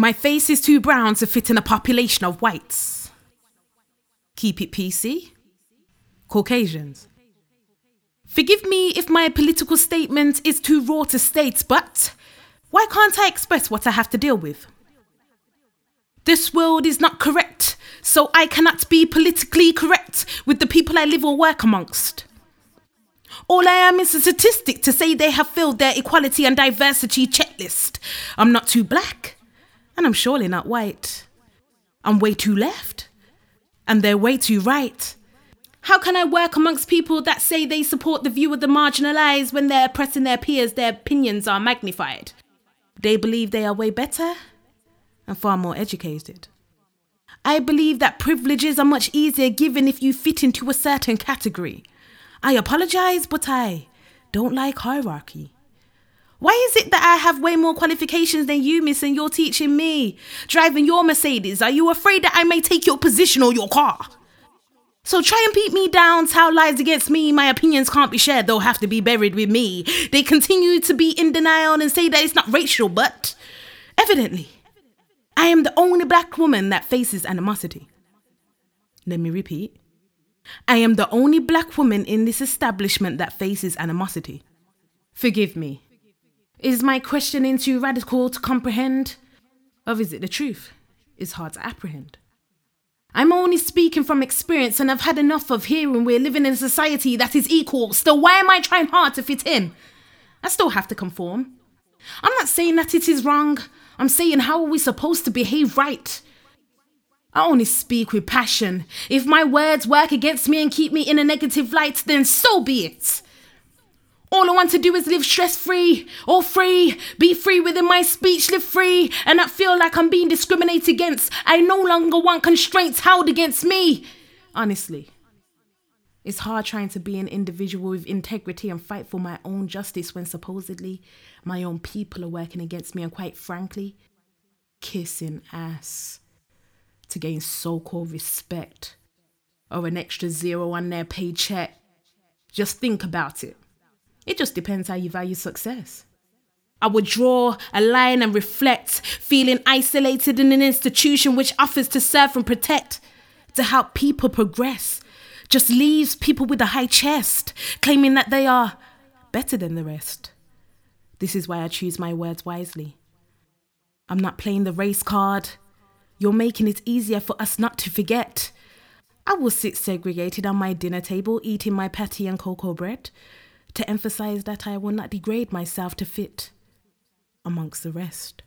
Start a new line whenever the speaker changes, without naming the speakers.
My face is too brown to fit in a population of whites. Keep it PC. Caucasians. Forgive me if my political statement is too raw to state, but why can't I express what I have to deal with? This world is not correct, so I cannot be politically correct with the people I live or work amongst. All I am is a statistic to say they have filled their equality and diversity checklist. I'm not too black, and I'm surely not white. I'm way too left, and they're way too right. How can I work amongst people that say they support the view of the marginalized when they're oppressing their peers, their opinions are magnified? They believe they are way better and far more educated. I believe that privileges are much easier given if you fit into a certain category. I apologize, but I don't like hierarchy. Why is it that I have way more qualifications than you, miss, and you're teaching me? Driving your Mercedes, are you afraid that I may take your position or your car? So try and beat me down, tell lies against me. My opinions can't be shared, they'll have to be buried with me. They continue to be in denial and say that it's not racial, but evidently, I am the only black woman that faces animosity. Let me repeat. I am the only black woman in this establishment that faces animosity. Forgive me. Is my questioning too radical to comprehend? Or is it the truth? It's hard to apprehend. I'm only speaking from experience and I've had enough of hearing we're living in a society that is equal. Still, why am I trying hard to fit in? I still have to conform. I'm not saying that it is wrong. I'm saying how are we supposed to behave right? I only speak with passion. If my words work against me and keep me in a negative light, then so be it. All I want to do is live stress free or free, be free within my speech, live free, and not feel like I'm being discriminated against. I no longer want constraints held against me. Honestly, it's hard trying to be an individual with integrity and fight for my own justice when supposedly my own people are working against me and, quite frankly, kissing ass to gain so called respect or an extra zero on their paycheck. Just think about it. It just depends how you value success. I would draw a line and reflect, feeling isolated in an institution which offers to serve and protect, to help people progress, just leaves people with a high chest, claiming that they are better than the rest. This is why I choose my words wisely. I'm not playing the race card. You're making it easier for us not to forget. I will sit segregated on my dinner table eating my patty and cocoa bread to emphasize that I will not degrade myself to fit amongst the rest.